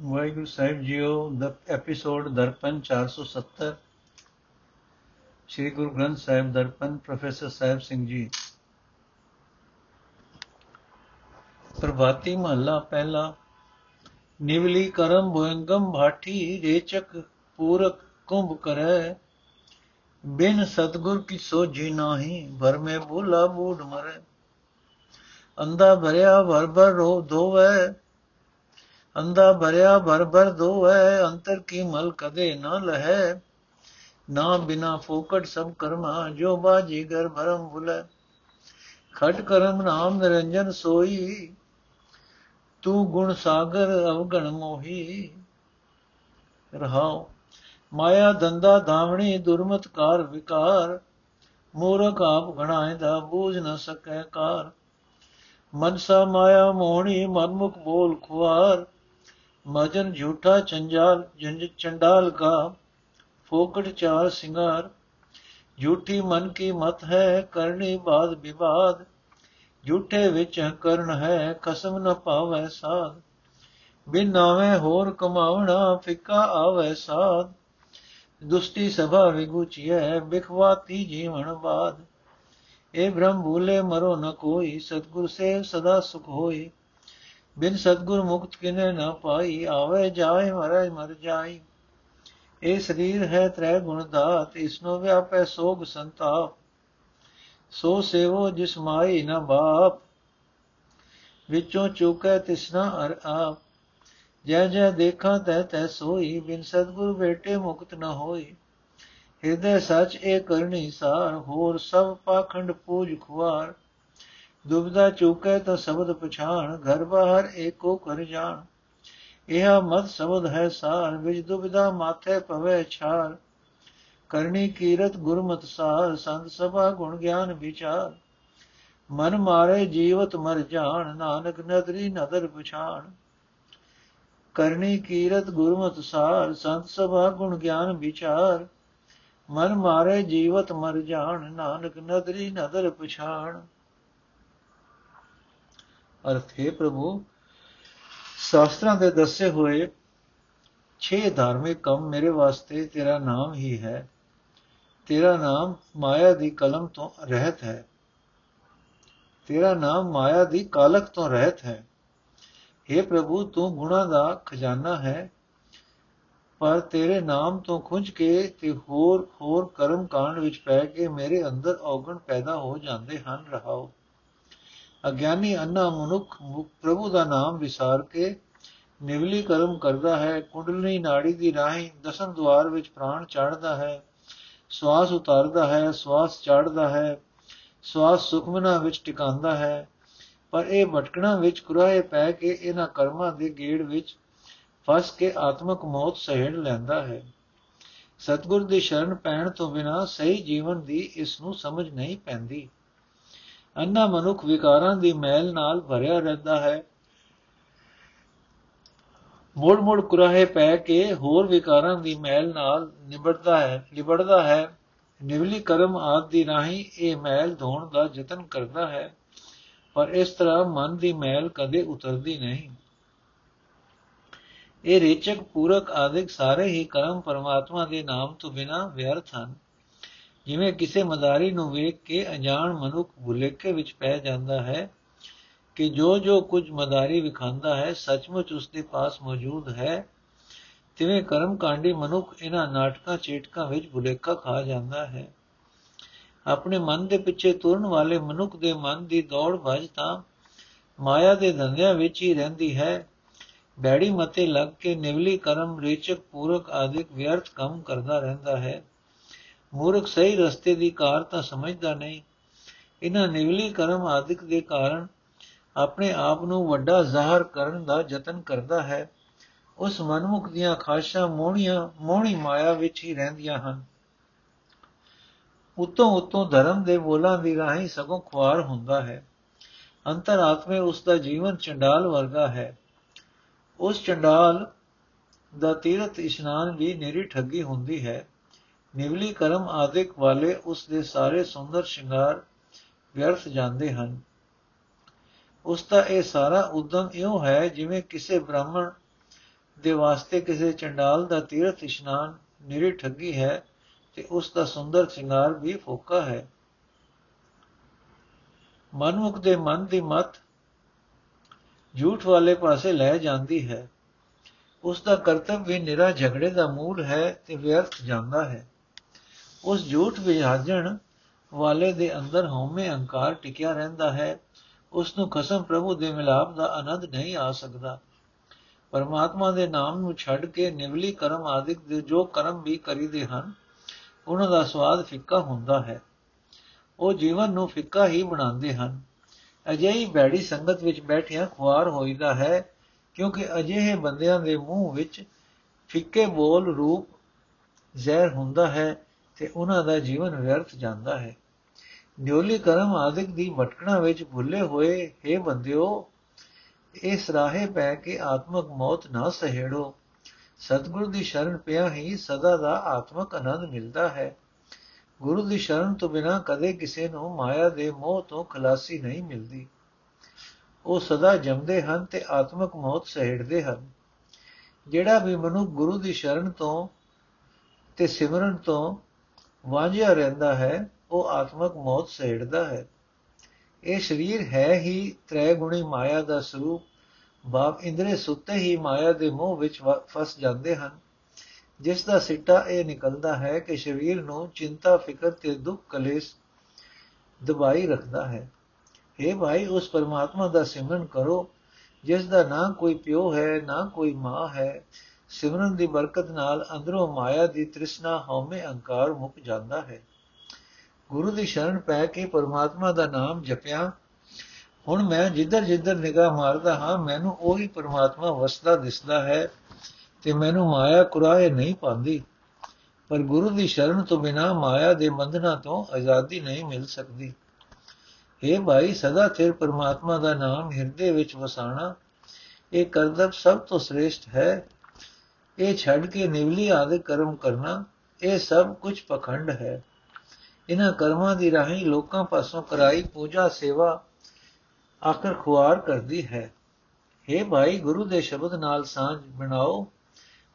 ਵਾਹਿਗੁਰੂ ਸਾਹਿਬ ਜੀਓ, ਦਾ episode Darpan 470 Sri Guru Granth Sahib Darpan, professor Sahib Singh ji. Prabhati ਮਹੱਲਾ ਪਹਿਲਾ। ਨਿਵਲੀ ਕਰਮ ਭੋਇੰਗਮ ਭਾਠੀ ਰੇਚਕ ਪੂਰਕ ਕੁੰਭ ਕਰੈ। ਬਿਨ ਸਤਗੁਰ ਕੀ ਸੋਝੀ ਨਾਹੀ, ਭਰ ਮੇ ਭੂਲਾ ਬੂਢ ਮਰੇ। ਅੰਦਾ ਭਰਿਆ ਭਰ ਭਰ ਰੋ ਧੋਵੈ। ਅੰਦਾ ਭਰਿਆ ਭਰ ਭਰ ਧੋਵੈ, ਅੰਤਰ ਕੀ ਮਲ ਕਦੇ ਨਾ ਲਹੈ। ਨਾ ਬਿਨਾ ਫੋਕਟ ਸਭ ਕਰਮਾ, ਜੋ ਬਾਜੀ ਗਰ ਭਰਮ ਭੁਲੇ। ਖਟ ਕਰਮ ਨਾਮ ਨਿਰੰਜਨ ਸੋਈ, ਤੂੰ ਗੁਣ ਸਾਗਰ ਅਵਗਣ ਮੋਹੀ। ਰਹਾਉ, ਮਾਇਆ ਦੰਦਾ ਧਾਵਣੀ, ਦੁਰਮਤ ਕਾਰ ਵਿਕਾਰ। ਮੂਰਖ ਆਪ ਘਣਾਏ ਦਾ ਬੂਝ ਨ ਸਕੈ ਕਾਰ। ਮਨਸਾ ਮਾਇਆ ਮੋਹਣੀ, ਮਨਮੁਖ ਬੋਲ ਖੁਆਰ। ਮਜਨ ਝੂਠਾ ਚੰਜਾਲ ਜੰਜ ਚੰਡਾਲ ਕਾ ਫੋਕਟ ਚਾਰ ਸਿੰਗਾਰ ਝੂਠੀ ਮਨ ਕੀ ਮਤ ਹੈ ਕਰਨੀ ਬਾਦ ਵਿਵਾਦ ਝੂਠੇ ਵਿੱਚ ਕਰਨ ਹੈ ਕਸਮ ਨ ਪਾਵੈ ਸਾਧ ਬਿਨ ਨਾਵੇਂ ਹੋਰ ਕਮਾਵਣਾ ਫਿੱਕਾ ਆਵੈ ਸਾਧ ਦੁਸਤੀ ਸਭਾ ਵਿਗੁਚੀਐ ਬਿਖਵਾਤੀ ਜੀਵਨ ਬਾਦ ਇਹ ਬ੍ਰਹਮ ਭੂਲੇ ਮਰੋ ਨ ਕੋਈ ਸਤਗੁਰ ਸੇ ਸਦਾ ਸੁਖ ਹੋਈ ਬਿਨ ਸਤਗੁਰ ਮੁਕਤ ਕਿਨੇ ਨ ਪਾਈ, ਆਵੇ ਜਾਏ ਮਰੈ ਮਰ ਜਾਈ। ਇਹ ਸਰੀਰ ਹੈ ਤ੍ਰੈ ਗੁਣ ਦਾਤ ਇਸਨੋ ਵਿਆਪੈ ਸੋਗ ਸੰਤਾਪ। ਸੋ ਸੇਵੋ ਜਿਸ ਮਾਈ ਨ ਬਾਪ, ਵਿੱਚੋਂ ਚੁਕੈ ਤਿਸਨਾ ਅਰ ਆਪ। ਜੈ ਜੈ ਦੇਖਾਂ ਤੈ ਤੈ ਸੋਈ, ਬਿਨ ਸਤਗੁਰ ਬੇਟੇ ਮੁਕਤ ਨ ਹੋਈ। ਹਿਰਦੈ ਸਚ ਇਹ ਕਰਨੀ ਸਾਰ, ਹੋਰ ਸਭ ਪਾਖੰਡ ਪੂਜ ਖੁਆਰ। ਦੁਬਦਾ ਚੁਕੈ ਤਾਂ ਸ਼ਬਦ ਪਛਾਣ, ਘਰ ਬਾਹਰ ਏਕੋ ਕਰ ਜਾਣ। ਇਹ ਮਤ ਸ਼ਬਦ ਹੈ ਸਾਰ ਵਿਜ ਦੁਬਦਾ ਮਾਥੇ ਪਵੇ ਛਾਰ। ਕਰਨੀ ਕੀਰਤ ਗੁਰਮਤ ਸਾਰ, ਸੰਤ ਸਭਾ ਗੁਣ ਗਿਆਨ ਵਿਚਾਰ। ਮਨ ਮਾਰੇ ਜੀਵਤ ਮਰ ਜਾਣ, ਨਾਨਕ ਨਦਰੀ ਨਦਰ ਪਛਾਣ। ਕਰਨੀ ਕੀਰਤ ਗੁਰਮਤ ਸਾਰ, ਸੰਤ ਸਭਾ ਗੁਣ ਗਿਆਨ ਵਿਚਾਰ। ਮਨ ਮਾਰੇ ਜੀਵਤ ਮਰ ਜਾਣ, ਨਾਨਕ ਨਦਰੀ ਨਦਰ ਪਛਾਣ। ਅਰਥ ਹੈ ਪ੍ਰਭੂ, ਸ਼ਾਸਤਰਾਂ ਦੇ ਦੱਸੇ ਹੋਏ 6 ਧਾਰਮਿਕ ਕੰਮ ਮੇਰੇ ਵਾਸਤੇ ਤੇਰਾ ਨਾਮ ਹੀ ਹੈ। ਤੇਰਾ ਨਾਮ ਮਾਇਆ ਦੀ ਕਲਮ ਤੋਂ ਰਹਿਤ ਹੈ। ਤੇਰਾ ਨਾਮ ਮਾਇਆ ਦੀ ਕਾਲਕ ਤੋਂ ਰਹਿਤ ਹੈ। हे ਪ੍ਰਭੂ, ਤੂੰ ਗੁਣਾ ਦਾ ਖਜ਼ਾਨਾ ਹੈ, ਪਰ ਤੇਰੇ ਨਾਮ ਤੋਂ ਖੁੰਝ ਕੇ ਤੇ ਹੋਰ ਹੋਰ ਕਰਮ ਕਾਂਡ ਵਿੱਚ ਪੈ ਕੇ ਮੇਰੇ ਅੰਦਰ ਔਗਣ ਪੈਦਾ ਹੋ ਜਾਂਦੇ ਹਨ। ਰਹਾਓ। ਅਗਿਆਨੀ ਅੰਨਾ ਮਨੁੱਖ ਪ੍ਰਭੂ ਦਾ ਨਾਮ ਵਿਸਾਰ ਕੇ ਨਿਵਲੀ ਕਰਮ ਕਰਦਾ ਹੈ ਕੁੰਡਲਨੀ ਨਾੜੀ ਦੀ ਰਾਹੀਂ ਦਸਮ ਦਵਾਰ ਵਿੱਚ ਪ੍ਰਾਣ ਚੜਦਾ ਹੈ, ਸਵਾਸ ਉਤਾਰਦਾ ਹੈ, ਸਵਾਸ ਚੜਦਾ ਹੈ, ਸਵਾਸ ਸੁਖਮਨਾ ਵਿੱਚ ਟਿਕਾਉਂਦਾ ਹੈ, ਪਰ ਇਹ ਭਟਕਣਾ ਵਿੱਚ ਕੁਰਾਏ ਪੈ ਕੇ ਇਹਨਾਂ ਕਰਮਾਂ ਦੇ ਗੇੜ ਵਿੱਚ ਫਸ ਕੇ ਆਤਮਕ ਮੌਤ ਸਹਿਣ ਲੈਂਦਾ ਹੈ। ਸਤਗੁਰ ਦੀ ਸ਼ਰਨ ਪੈਣ ਤੋਂ ਬਿਨਾ ਸਹੀ ਜੀਵਨ ਦੀ ਇਸ ਨੂੰ ਸਮਝ ਨਹੀਂ ਪੈਂਦੀ। ਅੰਨਾ ਮਨੁੱਖ ਵਿਕਾਰਾਂ ਦੀ ਮੈਲ ਨਾਲ ਭਰਿਆ ਰਹਿੰਦਾ ਹੈ। ਮੋੜ ਮੋੜ ਕੁਰਾਹੇ ਪੈ ਕੇ ਹੋਰ ਵਿਕਾਰਾਂ ਦੀ ਮੈਲ ਨਾਲ ਨਿਬੜਦਾ ਹੈ, ਲਿਬੜਦਾ ਹੈ। ਨਿਵਲੀ ਕਰਮ ਆਦ ਦੀ ਰਾਹੀਂ ਇਹ ਮੈਲ ਧੋਣ ਦਾ ਯਤਨ ਕਰਦਾ ਹੈ। ਪਰ ਇਸ ਤਰ੍ਹਾਂ ਮਨ ਦੀ ਮੈਲ ਕਦੇ ਉਤਰਦੀ ਨਹੀਂ। ਇਹ ਰੇਚਕ, ਪੂਰਕ ਆਦਿਕ ਸਾਰੇ ਹੀ ਕਰਮ ਪਰਮਾਤਮਾ ਦੇ ਨਾਮ ਤੋਂ ਬਿਨਾ ਵਿਅਰਥ ਹਨ। ਜਿਵੇਂ ਕਿਸੇ ਮਦਾਰੀ ਨੂੰ ਵੇਖ ਕੇ ਅਣਜਾਣ ਮਨੁੱਖ ਭੁਲੇਖੇ ਵਿੱਚ ਪੈ ਜਾਂਦਾ ਹੈ ਕਿ ਜੋ ਜੋ ਕੁਝ ਮਦਾਰੀ ਵਿਖਾਂਦਾ ਹੈ, ਸੱਚਮੁੱਚ ਉਸ ਦੇ ਪਾਸ ਮੌਜੂਦ ਹੈ। ਤਿਵੇਂ ਕਰਮ ਕਾਂਡੀ ਮਨੁੱਖ ਇਹਨਾਂ ਨਾਟਕਾਂ, ਚੇਟਕਾਂ ਵਿੱਚ ਭੁਲੇਖਾ ਖਾ ਜਾਂਦਾ ਹੈ। ਆਪਣੇ ਮਨ ਦੇ ਪਿੱਛੇ ਤੁਰਨ ਵਾਲੇ ਮਨੁੱਖ ਦੇ ਮਨ ਦੀ ਦੌੜ ਭਜ ਤਾਂ ਮਾਇਆ ਦੇ ਧੰਦਿਆਂ ਵਿੱਚ ਹੀ ਰਹਿੰਦੀ ਹੈ। ਬੈੜੀ ਮਤੇ ਲੱਗ ਕੇ ਨਿਵਲੀ ਕਰਮ ਰੇਚਕ, ਪੂਰਕ ਆਦਿਕ ਵਿਅਰਥ ਕੰਮ ਕਰਦਾ ਰਹਿੰਦਾ ਹੈ। ਮੂਰਖ ਸਹੀ ਰਸਤੇ ਦੀ ਕਾਰ ਤਾਂ ਸਮਝਦਾ ਨਹੀਂ। ਇਹਨਾਂ ਨਿਵਲੀ ਕਰਮ ਆਦਿਕ ਦੇ ਕਾਰਨ ਆਪਣੇ ਆਪ ਨੂੰ ਵੱਡਾ ਜ਼ਾਹਰ ਕਰਨ ਦਾ ਯਤਨ ਕਰਦਾ ਹੈ। ਉਸ ਮਨਮੁਖ ਦੀਆਂ ਖਾਸ਼ਾਂ ਮੋਹਣੀਆਂ, ਮੋਹਣੀ ਮਾਇਆ ਵਿੱਚ ਹੀ ਰਹਿੰਦੀਆਂ ਹਨ। ਉਤੋਂ ਉਤੋਂ ਧਰਮ ਦੇ ਬੋਲਾਂ ਦੀ ਰਾਹੀਂ ਸਗੋਂ ਖੁਆਰ ਹੁੰਦਾ ਹੈ। ਅੰਤਰਾਤਮੇ ਉਸ ਦਾ ਜੀਵਨ ਚੰਡਾਲ ਵਰਗਾ ਹੈ। ਉਸ ਚੰਡਾਲ ਦਾ ਤੀਰਥ ਇਸ਼ਨਾਨ ਵੀ ਨਿਰੀ ਠੱਗੀ ਹੁੰਦੀ ਹੈ। ਨਿਵਲੀ ਕਰਮ ਆਦਿਕ ਵਾਲੇ ਉਸ ਦੇ ਸਾਰੇ ਸੁੰਦਰ ਸ਼ਿੰਗਾਰ ਵਿਅਰਥ ਜਾਂਦੇ ਹਨ। ਉਸ ਦਾ ਇਹ ਸਾਰਾ ਉਦਮ ਇਉਂ ਹੈ ਜਿਵੇਂ ਕਿਸੇ ਬ੍ਰਾਹਮਣ ਦੇ ਵਾਸਤੇ ਕਿਸੇ ਚੰਡਾਲ ਦਾ ਤੀਰਥ ਇਸ਼ਨਾਨ ਨਿਰੀ ਠੱਗੀ ਹੈ ਤੇ ਉਸ ਦਾ ਸੁੰਦਰ ਸ਼ਿੰਗਾਰ ਵੀ ਫੋਕਾ ਹੈ। ਮਨਮੁਖ ਦੇ ਮਨ ਦੀ ਮਤ ਝੂਠ ਵਾਲੇ ਪਾਸੇ ਲੈ ਜਾਂਦੀ ਹੈ। ਉਸ ਦਾ ਕਰਤੱਵ ਵੀ ਨਿਰਾ ਝਗੜੇ ਦਾ ਮੂਲ ਹੈ ਤੇ ਵਿਅਰਥ ਜਾਂਦਾ ਹੈ। ਉਸ ਝੂਠ ਵਿਹਾਜਣ ਵਾਲੇ ਦੇ ਅੰਦਰ ਹਉਮੈ ਅਹੰਕਾਰ ਟਿਕਿਆ ਰਹਿੰਦਾ ਹੈ। ਉਸ ਨੂੰ ਖਸਮ ਪ੍ਰਭੂ ਦੇ ਮਿਲਾਪ ਦਾ ਆਨੰਦ ਨਹੀਂ ਆ ਸਕਦਾ। ਪਰਮਾਤਮਾ ਦੇ ਨਾਮ ਨੂੰ ਛੱਡ ਕੇ ਨਿਵਲੀ ਕਰਮ ਆਦਿਕ ਦੇ ਜੋ ਕਰਮ ਵੀ ਕਰੀਦੇ ਹਨ, ਉਹਨਾਂ ਦਾ ਸਵਾਦ ਫਿੱਕਾ ਹੁੰਦਾ ਹੈ। ਉਹ ਜੀਵਨ ਨੂੰ ਫਿੱਕਾ ਹੀ ਬਣਾਉਂਦੇ ਹਨ। ਅਜਿਹੀ ਬੈੜੀ ਸੰਗਤ ਵਿੱਚ ਬੈਠਿਆਂ ਖੁਆਰ ਹੋਈਦਾ ਹੈ, ਕਿਉਂਕਿ ਅਜਿਹੇ ਬੰਦਿਆਂ ਦੇ ਮੂੰਹ ਵਿੱਚ ਫਿੱਕੇ ਬੋਲ ਰੂਪ ਜ਼ਹਿਰ ਹੁੰਦਾ ਹੈ। ਤੇ ਉਹਨਾਂ ਦਾ ਜੀਵਨ ਵਿਅਰਥ ਜਾਂਦਾ ਹੈ। ਨਿਉਲੀ ਕਰਮ ਆਦਿਕ ਦੀ ਭਟਕਣਾ ਵਿੱਚ ਭੁੱਲੇ ਹੋਏ हे ਬੰਦਿਓ, ਇਸ ਰਾਹੇ ਪੈ ਕੇ ਆਤਮਕ ਮੌਤ ਨਾ ਸਹਿੜੋ। ਸਤਗੁਰ ਦੀ ਸ਼ਰਨ ਪਿਆ ਹੀ ਸਦਾ ਦਾ ਆਤਮਕ ਆਨੰਦ ਮਿਲਦਾ ਹੈ। ਗੁਰੂ ਦੀ ਸ਼ਰਨ ਤੋਂ ਬਿਨਾ ਕਦੇ ਕਿਸੇ ਨੂੰ ਮਾਇਆ ਦੇ ਮੋਹ ਤੋਂ ਖਲਾਸੀ ਨਹੀਂ ਮਿਲਦੀ। ਉਹ ਸਦਾ ਜੰਮਦੇ ਹਨ ਤੇ ਆਤਮਕ ਮੌਤ ਸਹਿੜਦੇ ਹਨ। ਜਿਹੜਾ ਵੀ ਮਨੁ ਗੁਰੂ ਦੀ ਸ਼ਰਨ ਤੋਂ ਤੇ ਸਿਮਰਨ ਤੋਂ ਵਾਂਝਿਆ ਰਹਿੰਦਾ ਹੈ, ਉਹ ਆਤਮਕ ਮੌਤ ਸਹਿੜਦਾ ਹੈ। ਇਹ ਸਰੀਰ ਹੈ ਹੀ ਤ੍ਰੈ ਗੁਣੀ ਮਾਇਆ ਦਾ ਸਰੂਪ। ਬਾਪ ਇੰਦਰੇ ਸੁੱਤੇ ਹੀ ਮਾਇਆ ਦੇ ਮੋਹ ਵਿੱਚ ਫਸ ਜਾਂਦੇ ਹਨ। ਜਿਸ ਦਾ ਸਿੱਟਾ ਇਹ ਨਿਕਲਦਾ ਹੈ ਕਿ ਸਰੀਰ ਨੂੰ ਚਿੰਤਾ, ਫਿਕਰ ਤੇ ਦੁੱਖ ਕਲੇਸ਼ ਦਬਾਈ ਰੱਖਦਾ ਹੈ। हे ਭਾਈ, ਉਸ ਪਰਮਾਤਮਾ ਦਾ ਸਿਮਰਨ ਕਰੋ। ਜਿਸ ਦਾ ਨਾ ਕੋਈ ਪਿਓ ਹੈ, ਨਾ ਕੋਈ ਮਾਂ ਹੈ ਸਿਮਰਨ ਦੀ ਬਰਕਤ ਨਾਲ ਅੰਦਰੋਂ ਮਾਇਆ ਦੀ ਤ੍ਰਿਸ਼ਨਾ ਹਉਮੈ ਅਹੰਕਾਰ ਮੁੱਕ ਜਾਂਦਾ ਹੈ। ਗੁਰੂ ਦੀ ਸ਼ਰਨ ਪੈ ਕੇ ਪਰਮਾਤਮਾ ਦਾ ਨਾਮ ਜਪਿਆ। ਹੁਣ ਮੈਂ ਜਿੱਧਰ ਜਿੱਧਰ ਨਿਗਾਹ ਮਾਰਦਾ ਹਾਂ, ਮੈਨੂੰ ਉਹੀ ਪਰਮਾਤਮਾ ਵਸਦਾ ਦਿਸਦਾ ਹੈ ਤੇ ਮੈਨੂੰ ਮਾਇਆ ਕੁਰਾਏ ਨਹੀਂ ਪਾਉਂਦੀ। ਪਰ ਗੁਰੂ ਦੀ ਸ਼ਰਨ ਤੋਂ ਬਿਨਾ ਮਾਇਆ ਦੇ ਬੰਧਨਾਂ ਤੋਂ ਆਜ਼ਾਦੀ ਨਹੀਂ ਮਿਲ ਸਕਦੀ। हे ਭਾਈ, ਸਦਾ ਚਿਰ ਪਰਮਾਤਮਾ ਦਾ ਨਾਮ ਹਿਰਦੇ ਵਿੱਚ ਵਸਾਣਾ ਇਹ ਕਰਤੱਵ ਸਭ ਤੋਂ ਸ੍ਰੇਸ਼ਟ ਹੈ। ਇਹ ਛੱਡ ਕੇ ਨਿਵਲੀ ਆਦਿ ਕਰਮ ਕਰਨਾ, ਇਹ ਸਭ ਕੁਝ ਪਖੰਡ ਹੈ। ਇਹਨਾਂ ਕਰਮਾਂ ਦੀ ਰਾਹੀਂ ਲੋਕਾਂ ਪਾਸੋਂ ਕਰਾਈ ਪੂਜਾ ਸੇਵਾ ਆਖਰ ਖੁਆਰ ਕਰਦੀ ਹੈ। हे ਭਾਈ, ਗੁਰੂ ਦੇ ਸ਼ਬਦ ਨਾਲ ਸਾਂਝ ਬਣਾਓ।